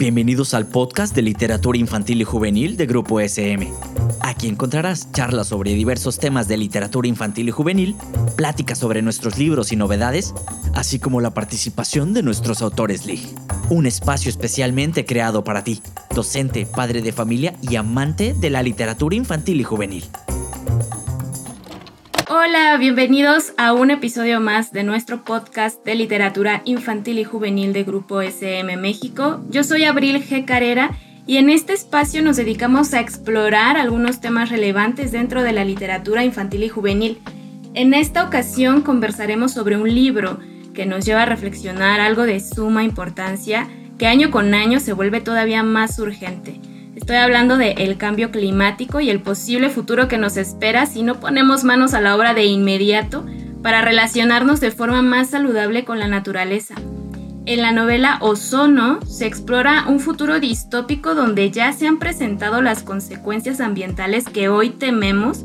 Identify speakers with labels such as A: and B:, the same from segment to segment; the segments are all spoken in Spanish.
A: Bienvenidos al podcast de literatura infantil y juvenil de Grupo SM. Aquí encontrarás charlas sobre diversos temas de literatura infantil y juvenil, pláticas sobre nuestros libros y novedades, así como la participación de nuestros autores Lee. Un espacio especialmente creado para ti, docente, padre de familia y amante de la literatura infantil y juvenil.
B: Hola, bienvenidos a un episodio más de nuestro podcast de literatura infantil y juvenil de Grupo SM México. Yo soy Abril G. Carrera y en este espacio nos dedicamos a explorar algunos temas relevantes dentro de la literatura infantil y juvenil. En esta ocasión conversaremos sobre un libro que nos lleva a reflexionar algo de suma importancia que año con año se vuelve todavía más urgente Estoy hablando de el cambio climático y el posible futuro que nos espera si no ponemos manos a la obra de inmediato para relacionarnos de forma más saludable con la naturaleza. En la novela Ozono se explora un futuro distópico donde ya se han presentado las consecuencias ambientales que hoy tememos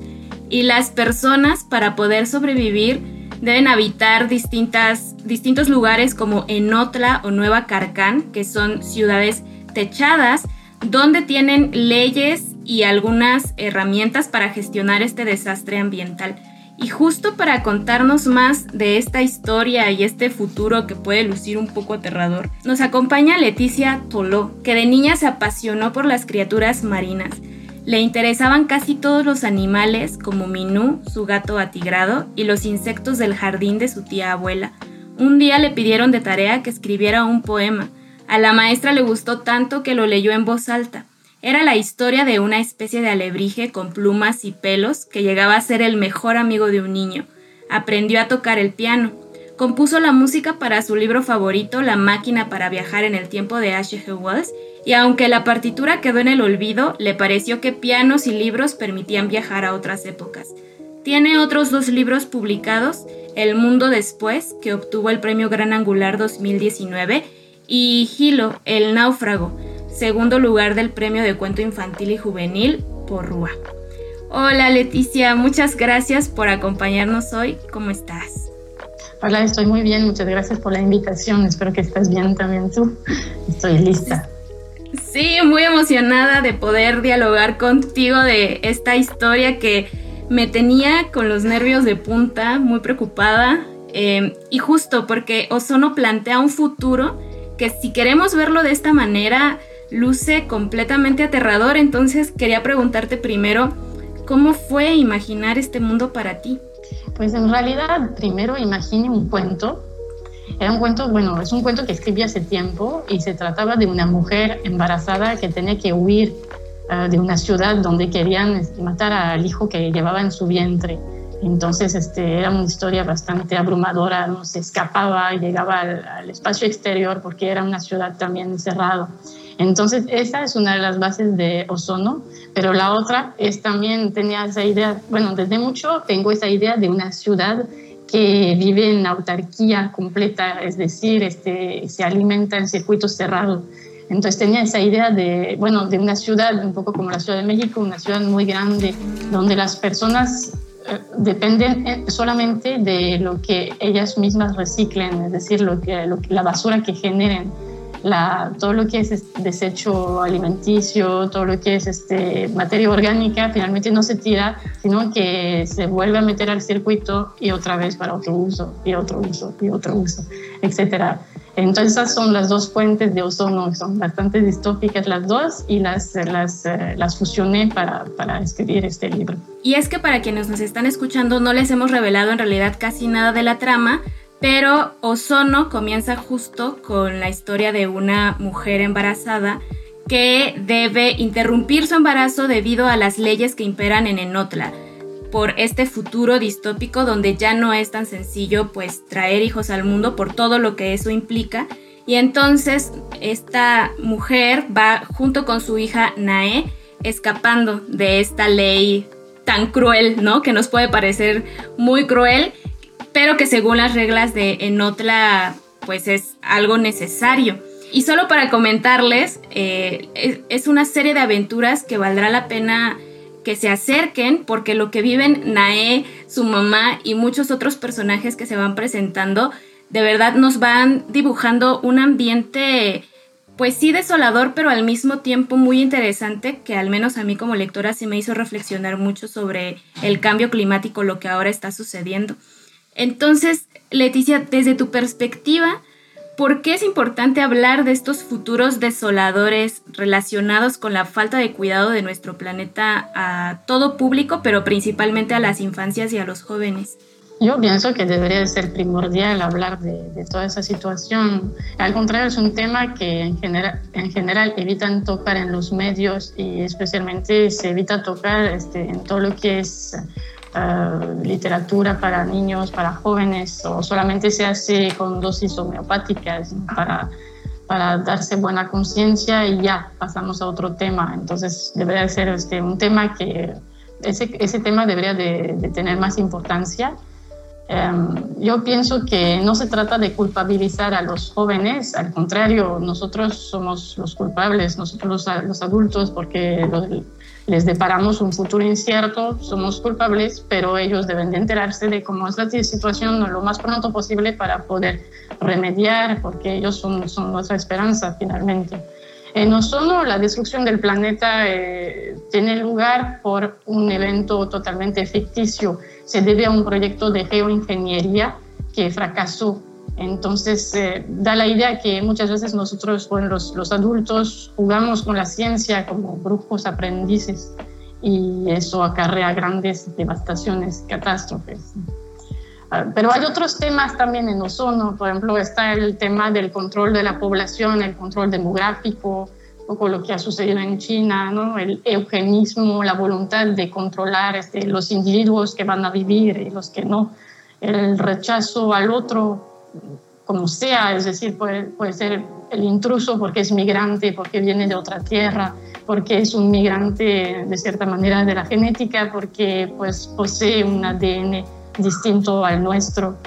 B: y las personas para poder sobrevivir deben habitar distintas, distintos lugares como Enotla o Nueva Carcán, que son ciudades techadas donde tienen leyes y algunas herramientas para gestionar este desastre ambiental. Y justo para contarnos más de esta historia y este futuro que puede lucir un poco aterrador, nos acompaña Leticia Toló, que de niña se apasionó por las criaturas marinas. Le interesaban casi todos los animales, como Minú, su gato atigrado, y los insectos del jardín de su tía abuela. Un día le pidieron de tarea que escribiera un poema, a la maestra le gustó tanto que lo leyó en voz alta. Era la historia de una especie de alebrije con plumas y pelos que llegaba a ser el mejor amigo de un niño. Aprendió a tocar el piano. Compuso la música para su libro favorito, La máquina para viajar en el tiempo de H.G. Wells, y aunque la partitura quedó en el olvido, le pareció que pianos y libros permitían viajar a otras épocas. Tiene otros dos libros publicados, El Mundo Después, que obtuvo el Premio Gran Angular 2019, y Gilo, El náufrago, segundo lugar del premio de cuento infantil y juvenil por Rúa. Hola Leticia, muchas gracias por acompañarnos hoy. ¿Cómo estás?
C: Hola, estoy muy bien, muchas gracias por la invitación. Espero que estés bien también tú. Estoy lista.
B: Sí, muy emocionada de poder dialogar contigo de esta historia que me tenía con los nervios de punta, muy preocupada. Eh, y justo porque Ozono plantea un futuro que si queremos verlo de esta manera, luce completamente aterrador. Entonces quería preguntarte primero, ¿cómo fue imaginar este mundo para ti?
C: Pues en realidad, primero imaginé un cuento. Era un cuento, bueno, es un cuento que escribí hace tiempo y se trataba de una mujer embarazada que tenía que huir eh, de una ciudad donde querían este, matar al hijo que llevaba en su vientre. Entonces este, era una historia bastante abrumadora, no se escapaba y llegaba al, espacio exterior porque era una ciudad también encerrada. Entonces esa es una de las bases de Ozono, pero la otra es también, tenía esa idea, bueno, desde mucho tengo esa idea de una ciudad que vive en autarquía completa, es decir, este, se alimenta en circuitos cerrados. Entonces tenía esa idea de, bueno, de una ciudad un poco como la Ciudad de México, una ciudad muy grande, donde las personas dependen eh, solamente de lo que ellas mismas reciclen, es decir, lo que, la basura que generen, todo lo que es desecho alimenticio, todo lo que es este, materia orgánica, finalmente no se tira, sino que se vuelve a meter al circuito y otra vez para otro uso, y otro uso, y otro uso, etcétera. Entonces esas son las dos fuentes de ozono, son bastante distópicas las dos y las, las, eh, las fusioné para, para escribir este libro.
B: Y es que para quienes nos están escuchando no les hemos revelado en realidad casi nada de la trama, pero Ozono comienza justo con la historia de una mujer embarazada que debe interrumpir su embarazo debido a las leyes que imperan en Enotla por este futuro distópico donde ya no es tan sencillo pues traer hijos al mundo por todo lo que eso implica. Y entonces esta mujer va junto con su hija Nae escapando de esta ley tan cruel, ¿no? Que nos puede parecer muy cruel, pero que según las reglas de Enotla pues es algo necesario. Y solo para comentarles, eh, es una serie de aventuras que valdrá la pena que se acerquen porque lo que viven Nae, su mamá y muchos otros personajes que se van presentando, de verdad nos van dibujando un ambiente pues sí desolador, pero al mismo tiempo muy interesante, que al menos a mí como lectora sí me hizo reflexionar mucho sobre el cambio climático, lo que ahora está sucediendo. Entonces, Leticia, desde tu perspectiva, ¿por qué es importante hablar de estos futuros desoladores relacionados con la falta de cuidado de nuestro planeta a todo público, pero principalmente a las infancias y a los jóvenes?
C: Yo pienso que debería ser primordial hablar de, toda esa situación. Al contrario, es un tema que en general, en evitan tocar en los medios y especialmente se evita tocar este, en todo lo que es literatura para niños, para jóvenes, o solamente se hace con dosis homeopáticas para, para darse buena conciencia y ya pasamos a otro tema. Entonces debería ser este, un tema que ese, ese tema debería de, tener más importancia Em, yo pienso que no se trata de culpabilizar a los jóvenes, al contrario, nosotros somos los culpables, nosotros los, adultos, porque les deparamos un futuro incierto, somos culpables, pero ellos deben de enterarse de cómo es la situación lo más pronto posible para poder remediar, porque ellos son, son nuestra esperanza finalmente. En Ozono, la destrucción del planeta eh, tiene lugar por un evento totalmente ficticio se debe a un proyecto de geoingeniería que fracasó. Entonces, eh, da la idea que muchas veces nosotros, los, los adultos, jugamos con la ciencia como brujos aprendices y eso acarrea grandes devastaciones, catástrofes. Ah, pero hay otros temas también en ozono, por ejemplo, está el tema del control de la población, el control demográfico, poco lo que ha sucedido en China, ¿no? el eugenismo, la voluntad de controlar este, los individuos que van a vivir y los que no, el rechazo al otro, como sea, es decir, puede, puede ser el intruso porque es migrante, porque viene de otra tierra, porque es un migrante de cierta manera de la genética, porque pues, posee un ADN distinto al nuestro.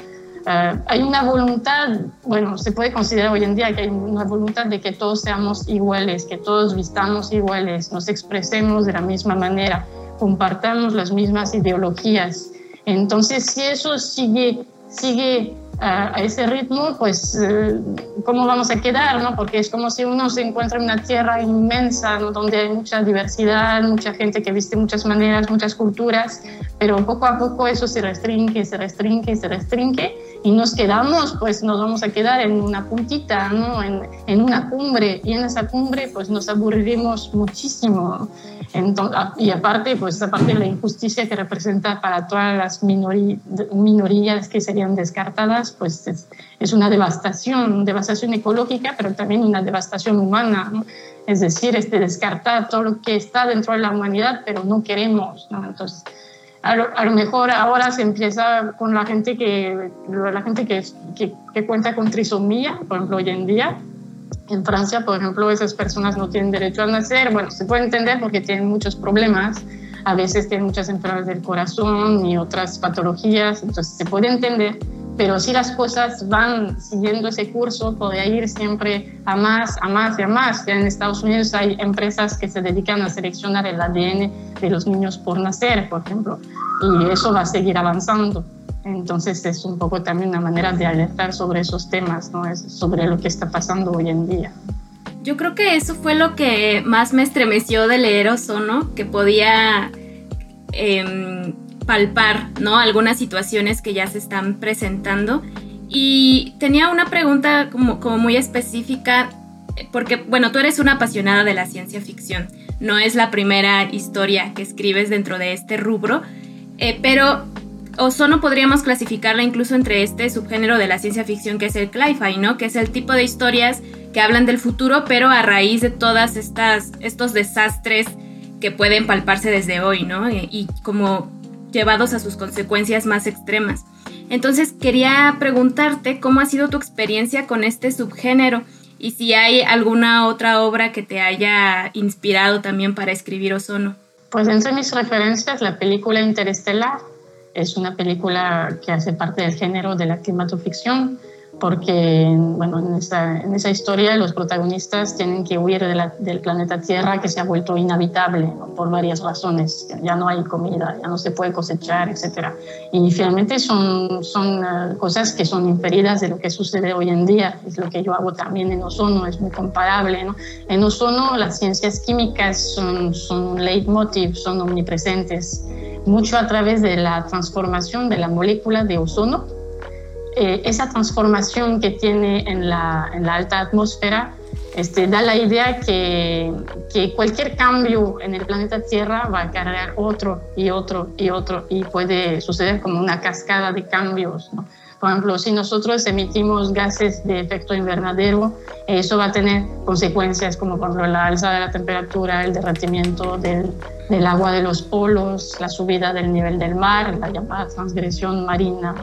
C: Eh, hay una voluntad, bueno, se puede considerar hoy en día que hay una voluntad de que todos seamos iguales, que todos vistamos iguales, nos expresemos de la misma manera, compartamos las mismas ideologías. Entonces, si eso sigue, sigue a, ese ritmo, pues eh, cómo vamos a quedar, ¿no? Porque es como si uno se encuentra en una tierra inmensa, donde hay mucha diversidad, mucha gente que viste muchas maneras, muchas culturas, pero poco a poco eso se restringe, se restringe, se restringe y nos quedamos, pues nos vamos a quedar en una puntita, ¿no? en, en una cumbre, y en esa cumbre pues nos aburriremos muchísimo. Entonces, y aparte, pues aparte de la injusticia que representa para todas las minorías que serían descartadas, pues es, es, una devastación, devastación ecológica, pero también una devastación humana. Es decir, este, descartar todo lo que está dentro de la humanidad, pero no queremos. ¿no? Entonces, a lo, mejor ahora se empieza con la gente que, la gente que, que, cuenta con trisomía, por ejemplo, hoy en día. En Francia, por ejemplo, esas personas no tienen derecho a nacer. Bueno, se puede entender porque tienen muchos problemas. A veces tienen muchas enfermedades del corazón y otras patologías, entonces se puede entender pero si las cosas van siguiendo ese curso, puede ir siempre a más, a más y a más. En Estados Unidos hay empresas que se dedican a seleccionar el ADN de los niños por nacer, por ejemplo, y eso va a seguir avanzando. Entonces es un poco también una manera de alertar sobre esos temas, ¿no? es sobre lo que está pasando hoy en día.
B: Yo creo que eso fue lo que más me estremeció de leer Ozono, que podía eh, palpar, ¿no? Algunas situaciones que ya se están presentando. Y tenía una pregunta como, como muy específica, porque, bueno, tú eres una apasionada de la ciencia ficción. No es la primera historia que escribes dentro de este rubro, eh, pero Ozono podríamos clasificarla incluso entre este subgénero de la ciencia ficción que es el cli-fi, ¿no? Que es el tipo de historias que hablan del futuro, pero a raíz de todas estas estos desastres que pueden palparse desde hoy, ¿no? y como llevados a sus consecuencias más extremas. Entonces quería preguntarte cómo ha sido tu experiencia con este subgénero y si hay alguna otra obra que te haya inspirado también para escribir Ozono.
C: Pues entre mis referencias, la película Interestelar es una película que hace parte del género de la climatoficción, porque bueno, en, esa, en esa historia los protagonistas tienen que huir del planeta Tierra que se ha vuelto inhabitable por varias razones. Ya no hay comida, ya no se puede cosechar, etc. Y finalmente son, son uh, cosas que son inferidas de lo que sucede hoy en día. Es lo que yo hago también en Ozono, es muy comparable. ¿no? En Ozono las ciencias químicas son, son un leitmotiv, son omnipresentes, mucho a través de la transformación de la molécula de ozono eh, esa transformación que tiene en la, en la alta atmósfera este, da la idea que, cualquier cambio en el planeta Tierra va a cargar otro y otro y otro y puede suceder como una cascada de cambios. Por ejemplo, si nosotros emitimos gases de efecto invernadero, eso va a tener consecuencias como por ejemplo la alza de la temperatura, el derretimiento del agua de los polos, la subida del nivel del mar, la llamada transgresión marina.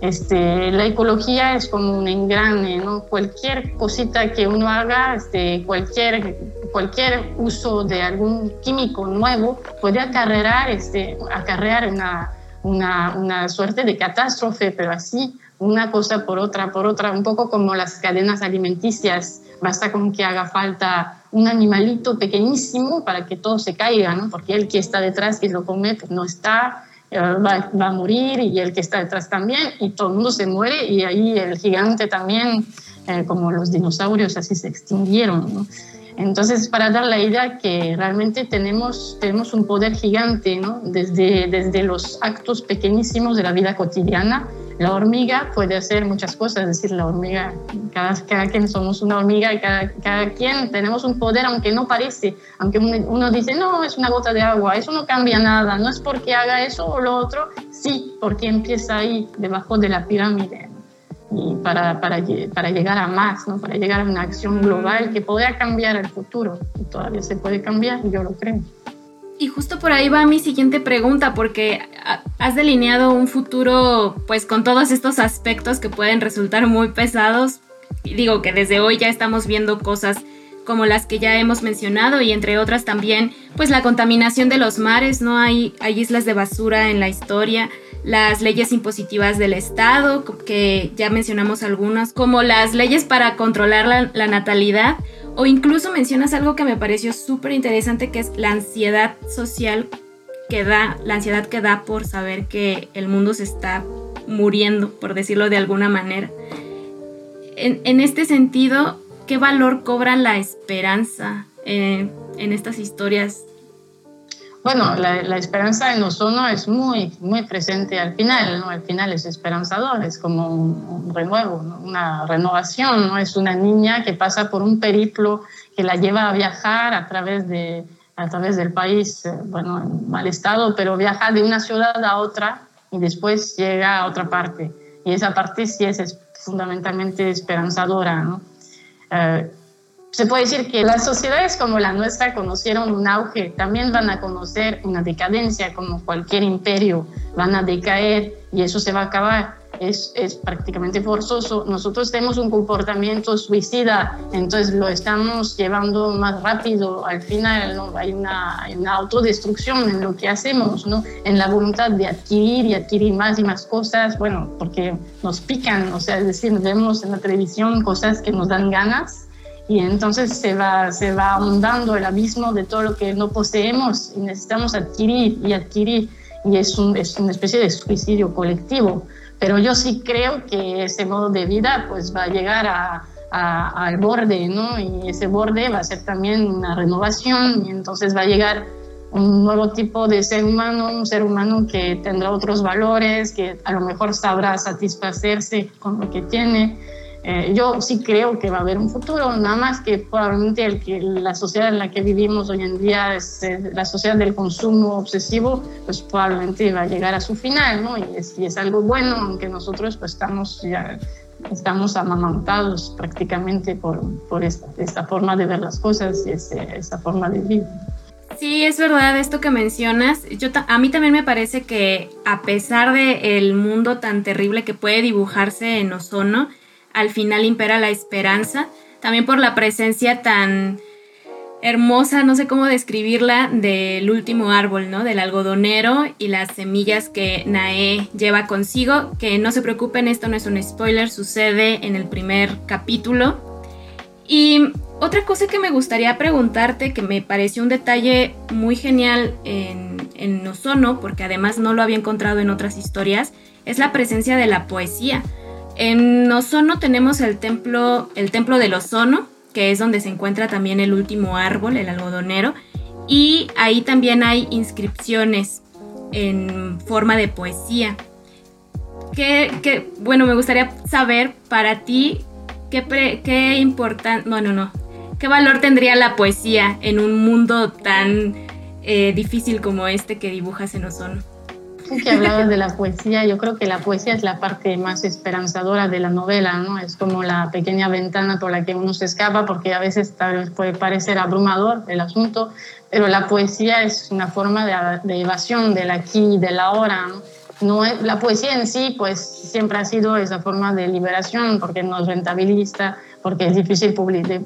C: Este, la ecología es como un engrane, ¿no? Cualquier cosita que uno haga, este, cualquier, cualquier uso de algún químico nuevo puede acarrear, este, acarrear una, una, una suerte de catástrofe, pero así, una cosa por otra, por otra, un poco como las cadenas alimenticias. Basta con que haga falta un animalito pequeñísimo para que todo se caiga, ¿no? Porque el que está detrás, que lo come, pues no está, va, va, a morir y el que está detrás también, y todo el mundo se muere y ahí el gigante también, eh, como los dinosaurios, así se extinguieron. Entonces, para dar la idea que realmente tenemos, tenemos un poder gigante, ¿no? desde, desde los actos pequeñísimos de la vida cotidiana la hormiga puede hacer muchas cosas, es decir, la hormiga, cada, cada quien somos una hormiga y cada, cada quien tenemos un poder, aunque no parece, aunque uno dice, no, es una gota de agua, eso no cambia nada, no es porque haga eso o lo otro, sí, porque empieza ahí, debajo de la pirámide, y para, para, para llegar a más, ¿no? para llegar a una acción global que podría cambiar el futuro, y todavía se puede cambiar, yo lo creo.
B: Y justo por ahí va mi siguiente pregunta, porque has delineado un futuro pues con todos estos aspectos que pueden resultar muy pesados. Digo que desde hoy ya estamos viendo cosas como las que ya hemos mencionado y entre otras también pues la contaminación de los mares, ¿no? Hay, hay islas de basura en la historia, las leyes impositivas del Estado, que ya mencionamos algunas, como las leyes para controlar la, la natalidad o incluso mencionas algo que me pareció súper interesante, que es la ansiedad social que da, la ansiedad que da por saber que el mundo se está muriendo, por decirlo de alguna manera. En, este sentido, ¿qué valor cobra la esperanza eh, en estas historias
C: bueno, la, esperanza en ozono es muy, muy presente al final, ¿no? Al final es esperanzador, es como un, renuevo, una renovación, ¿no? Es una niña que pasa por un periplo que la lleva a viajar a través, de, a través del país, eh, bueno, en mal estado, pero viaja de una ciudad a otra y después llega a otra parte. Y esa parte sí es, fundamentalmente esperanzadora, ¿no? Eh, se puede decir que las sociedades como la nuestra conocieron un auge, también van a conocer una decadencia, como cualquier imperio, van a decaer y eso se va a acabar. Es, es, prácticamente forzoso. Nosotros tenemos un comportamiento suicida, entonces lo estamos llevando más rápido. Al final ¿no? hay, una, hay, una, autodestrucción en lo que hacemos, ¿no? en la voluntad de adquirir y adquirir más y más cosas, bueno, porque nos pican, o sea, es decir, vemos en la televisión cosas que nos dan ganas y entonces se va, se va ahondando el abismo de todo lo que no poseemos y necesitamos adquirir y adquirir y es, un, es una especie de suicidio colectivo. Pero yo sí creo que ese modo de vida pues va a llegar a, al borde, ¿no? Y ese borde va a ser también una renovación y entonces va a llegar un nuevo tipo de ser humano, un ser humano que tendrá otros valores, que a lo mejor sabrá satisfacerse con lo que tiene eh, yo sí creo que va a haber un futuro, nada más que probablemente el que la sociedad en la que vivimos hoy en día es eh, la sociedad del consumo obsesivo, pues probablemente va a llegar a su final, ¿no? Y es, y es algo bueno, aunque nosotros pues estamos ya estamos amamantados prácticamente por, por esta, esta, forma de ver las cosas y esta forma de vivir.
B: Sí, es verdad esto que mencionas. Yo a mí también me parece que a pesar de el mundo tan terrible que puede dibujarse en ozono, al final impera la esperanza, también por la presencia tan hermosa, no sé cómo describirla, del último árbol, ¿no? Del algodonero y las semillas que Nae lleva consigo. Que no se preocupen, esto no es un spoiler, sucede en el primer capítulo. Y otra cosa que me gustaría preguntarte, que me pareció un detalle muy genial en, en Ozono, porque además no lo había encontrado en otras historias, es la presencia de la poesía. En Ozono tenemos el templo, el templo del Ozono, que es donde se encuentra también el último árbol, el algodonero, y ahí también hay inscripciones en forma de poesía. Que, bueno, me gustaría saber para ti qué, qué importante, bueno, no, qué valor tendría la poesía en un mundo tan eh, difícil como este que dibujas en Ozono
C: que hablabas de la poesía, yo creo que la poesía es la parte más esperanzadora de la novela, ¿no? Es como la pequeña ventana por la que uno se escapa, porque a veces tal vez puede parecer abrumador el asunto, pero la poesía es una forma de, de evasión del aquí y del ahora, ¿no? no es, la poesía en sí, pues siempre ha sido esa forma de liberación, porque no es rentabilista, porque es difícil,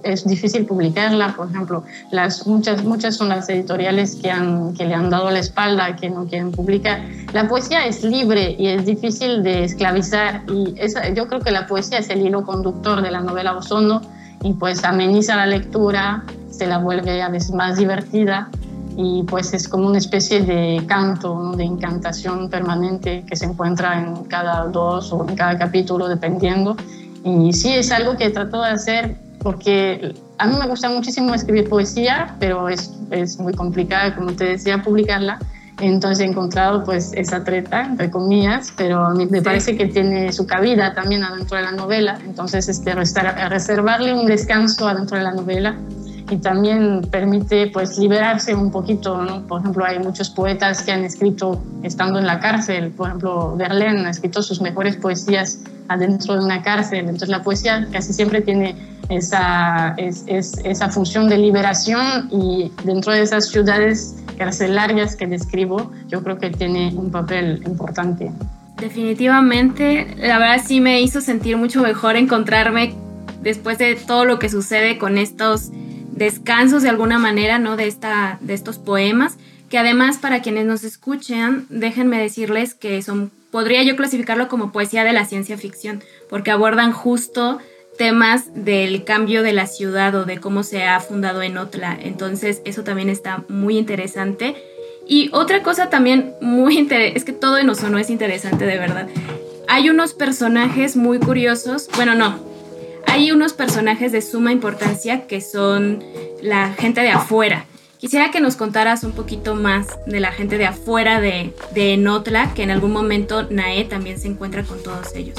C: es difícil publicarla. Por ejemplo, las, muchas, muchas son las editoriales que, han, que le han dado la espalda, que no quieren publicar. La poesía es libre y es difícil de esclavizar. Y esa, yo creo que la poesía es el hilo conductor de la novela Ozono y pues ameniza la lectura, se la vuelve a veces más divertida y pues es como una especie de canto, de encantación permanente que se encuentra en cada dos o en cada capítulo, dependiendo. Y sí, es algo que trato de hacer porque a mí me gusta muchísimo escribir poesía, pero es, es muy complicado, como te decía, publicarla. Entonces he encontrado pues esa treta, entre comillas, pero me parece que tiene su cabida también adentro de la novela. Entonces este, reservarle un descanso adentro de la novela y también permite pues liberarse un poquito, ¿no? Por ejemplo, hay muchos poetas que han escrito estando en la cárcel, por ejemplo, Verlaine ha escrito sus mejores poesías adentro de una cárcel, entonces la poesía casi siempre tiene esa, es, esa función de liberación y dentro de esas ciudades carcelarias que describo, yo creo que tiene un papel importante.
B: Definitivamente, la verdad sí me hizo sentir mucho mejor encontrarme después de todo lo que sucede con estos descansos de alguna manera, ¿no? De, esta, de estos poemas, que además para quienes nos escuchan, déjenme decirles que son, podría yo clasificarlo como poesía de la ciencia ficción, porque abordan justo temas del cambio de la ciudad o de cómo se ha fundado en Otla. Entonces eso también está muy interesante. Y otra cosa también muy interesante, es que todo en Ozono es interesante de verdad. Hay unos personajes muy curiosos, bueno no, hay unos personajes de suma importancia que son la gente de afuera. Quisiera que nos contaras un poquito más de la gente de afuera de, de Enotla, que en algún momento Nae también se encuentra con todos ellos.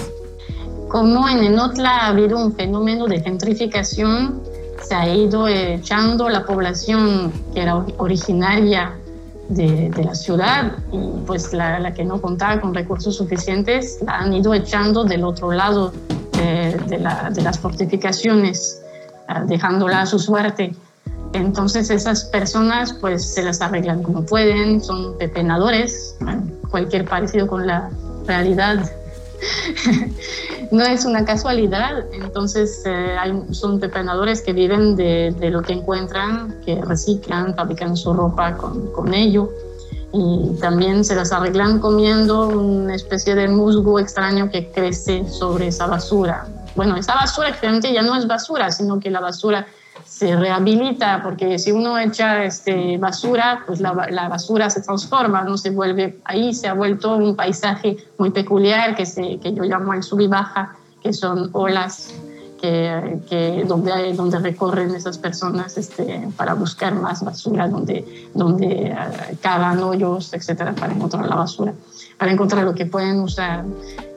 C: Como en Enotla ha habido un fenómeno de gentrificación, se ha ido echando la población que era originaria de, de, la ciudad y pues la, la, que no contaba con recursos suficientes la han ido echando del otro lado de, las fortificaciones, ah, dejándola a su suerte. Entonces esas personas pues se las arreglan como pueden, son pepenadores, cualquier parecido con la realidad no es una casualidad, entonces eh, son pepenadores que viven de, lo que encuentran, que reciclan, fabrican su ropa con, con ello y también se las arreglan comiendo una especie de musgo extraño que crece sobre esa basura. Bueno, esa basura realmente ya no es basura, sino que la basura se rehabilita, porque si uno echa este, basura, pues la, la, basura se transforma, no se vuelve, ahí se ha vuelto un paisaje muy peculiar que, se, que yo llamo el sub y baja, que son olas que, donde, donde recorren esas personas este, para buscar más basura, donde, donde uh, cavan hoyos, etcétera, para encontrar la basura, para encontrar lo que pueden usar.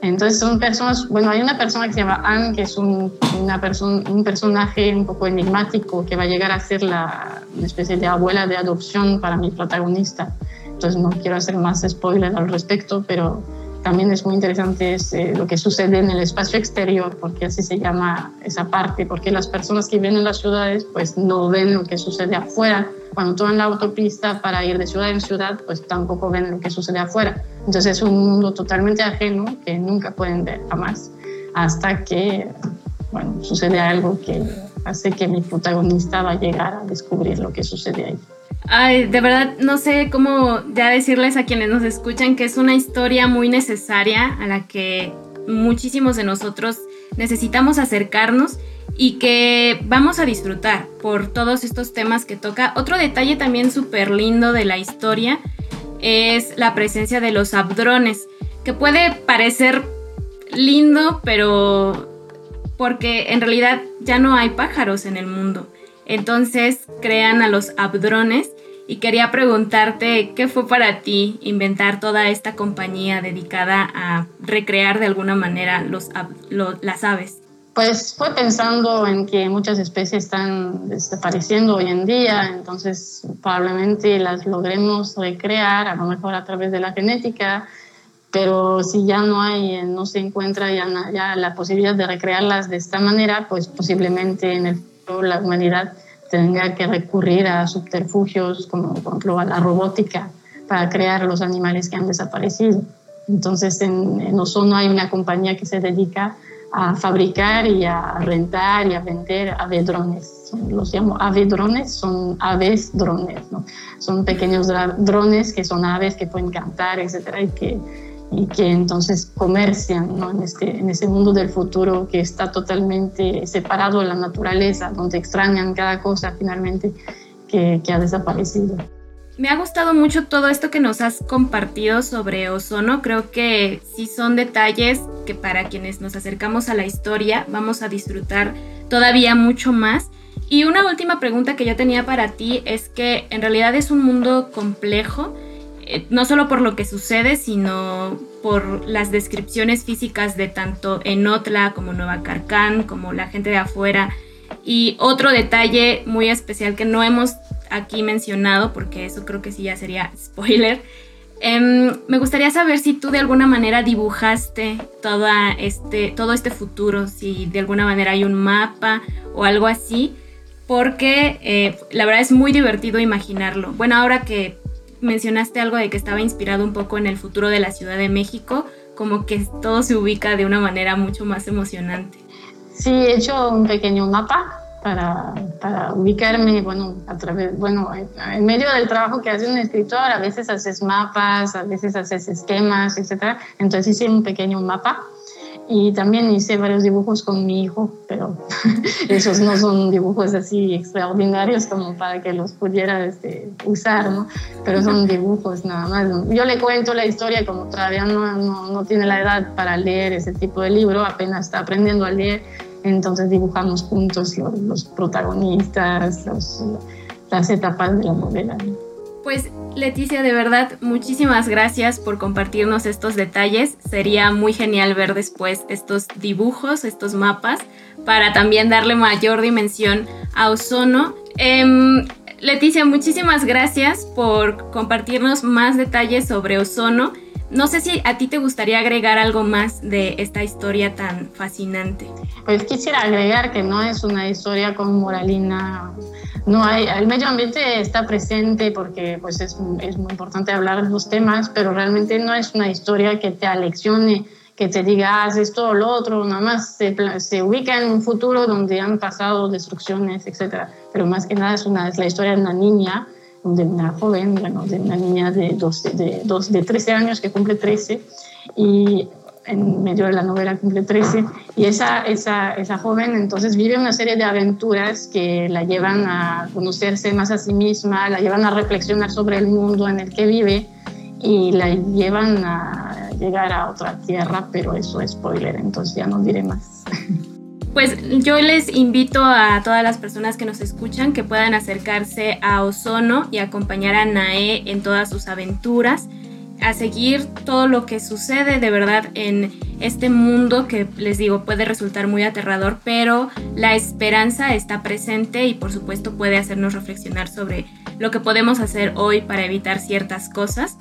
C: Entonces son personas, bueno, hay una persona que se llama Anne, que es un, una persona, un personaje un poco enigmático que va a llegar a ser la, una especie de abuela de adopción para mi protagonista. Entonces no quiero hacer más spoilers al respecto, pero también es muy interesante eh, lo que sucede en el espacio exterior, porque así se llama esa parte, porque las personas que viven en las ciudades pues no ven lo que sucede afuera. Cuando toman la autopista para ir de ciudad en ciudad, pues tampoco ven lo que sucede afuera. Entonces es un mundo totalmente ajeno que nunca pueden ver jamás, hasta que bueno, sucede algo que hace que mi protagonista va a llegar a descubrir lo que sucede ahí.
B: Ay, de verdad no sé cómo ya decirles a quienes nos escuchan que es una historia muy necesaria a la que muchísimos de nosotros necesitamos acercarnos y que vamos a disfrutar por todos estos temas que toca. Otro detalle también súper lindo de la historia es la presencia de los abdrones, que puede parecer lindo, pero porque en realidad ya no hay pájaros en el mundo. Entonces crean a los abdrones y quería preguntarte qué fue para ti inventar toda esta compañía dedicada a recrear de alguna manera los, las aves.
C: Pues fue pensando en que muchas especies están desapareciendo hoy en día, entonces probablemente las logremos recrear, a lo mejor a través de la genética, pero si ya no hay, no se encuentra ya, ya la posibilidad de recrearlas de esta manera, pues posiblemente en el la humanidad tenga que recurrir a subterfugios como por ejemplo a la robótica para crear los animales que han desaparecido. Entonces en, en Ozono hay una compañía que se dedica a fabricar y a rentar y a vender avedrones. Los llamo avedrones, son aves drones, ¿no? Son pequeños drones que son aves que pueden cantar, etcétera, y que, y que entonces comercian ¿no? en, este, en ese mundo del futuro que está totalmente separado de la naturaleza, donde extrañan cada cosa finalmente que, que ha desaparecido.
B: Me ha gustado mucho todo esto que nos has compartido sobre ozono. Creo que sí son detalles que para quienes nos acercamos a la historia vamos a disfrutar todavía mucho más. Y una última pregunta que yo tenía para ti es que en realidad es un mundo complejo, eh, no solo por lo que sucede, sino por las descripciones físicas de tanto Enotla como Nueva Carcán, como la gente de afuera. Y otro detalle muy especial que no hemos aquí mencionado, porque eso creo que sí ya sería spoiler. Em, me gustaría saber si tú de alguna manera dibujaste toda este, todo este futuro, si de alguna manera hay un mapa o algo así, porque eh, la verdad es muy divertido imaginarlo. Bueno, ahora que mencionaste algo de que estaba inspirado un poco en el futuro de la Ciudad de México, como que todo se ubica de una manera mucho más emocionante.
C: Sí, he hecho un pequeño mapa para, para, ubicarme, bueno, a través, bueno, en medio del trabajo que hace un escritor, a veces haces mapas, a veces haces esquemas, etc. Entonces hice un pequeño mapa y también hice varios dibujos con mi hijo, pero esos no son dibujos así extraordinarios como para que los pudiera este, usar, ¿no? Pero son dibujos nada más. Yo le cuento la historia como todavía no, no, no tiene la edad para leer ese tipo de libro, apenas está aprendiendo a leer entonces dibujamos juntos los, protagonistas, las etapas de la novela.
B: Pues Leticia, de verdad, muchísimas gracias por compartirnos estos detalles. Sería muy genial ver después estos dibujos, estos mapas, para también darle mayor dimensión a Ozono. Em, Leticia, muchísimas gracias por compartirnos más detalles sobre Ozono. No sé si a ti te gustaría agregar algo más de esta historia tan fascinante.
C: Pues quisiera agregar que no es una historia con moralina. No hay, el medio ambiente está presente porque pues es, es muy importante hablar de los temas, pero realmente no es una historia que te aleccione, que te diga, haz esto o lo otro, nada más se, se, ubica en un futuro donde han pasado destrucciones, etc. Pero más que nada es, una, es la historia de una niña de una joven, bueno, de una niña de, 12, de, de 13 años que cumple 13 y en medio de la novela cumple 13 y esa, esa, esa joven entonces vive una serie de aventuras que la llevan a conocerse más a sí misma, la llevan a reflexionar sobre el mundo en el que vive y la llevan a llegar a otra tierra, pero eso es spoiler, entonces ya no diré más.
B: Pues yo les invito a todas las personas que nos escuchan que puedan acercarse a Ozono y acompañar a Nae en todas sus aventuras, a seguir todo lo que sucede de verdad en este mundo que les digo puede resultar muy aterrador, pero la esperanza está presente y por supuesto puede hacernos reflexionar sobre lo que podemos hacer hoy para evitar ciertas cosas.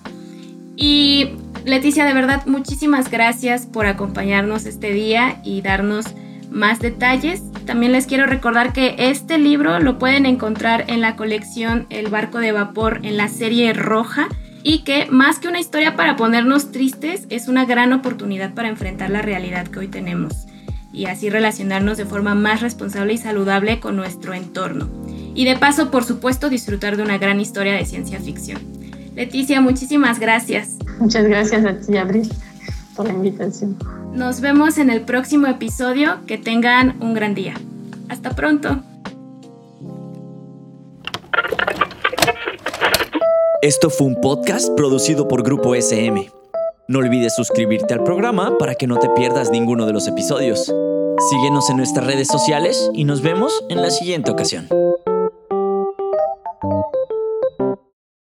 B: Y Leticia, de verdad, muchísimas gracias por acompañarnos este día y darnos más detalles. También les quiero recordar que este libro lo pueden encontrar en la colección El barco de vapor en la serie roja y que más que una historia para ponernos tristes es una gran oportunidad para enfrentar la realidad que hoy tenemos. y así relacionarnos de forma más responsable y saludable con nuestro entorno. Y de paso, por supuesto, disfrutar de una gran historia de ciencia ficción. Leticia, muchísimas gracias.
C: Muchas gracias a ti, Abril, por la invitación.
B: Nos vemos en el próximo episodio. Que tengan un gran día. Hasta pronto.
A: Esto fue un podcast producido por Grupo SM. No olvides suscribirte al programa para que no te pierdas ninguno de los episodios. Síguenos en nuestras redes sociales y nos vemos en la siguiente ocasión.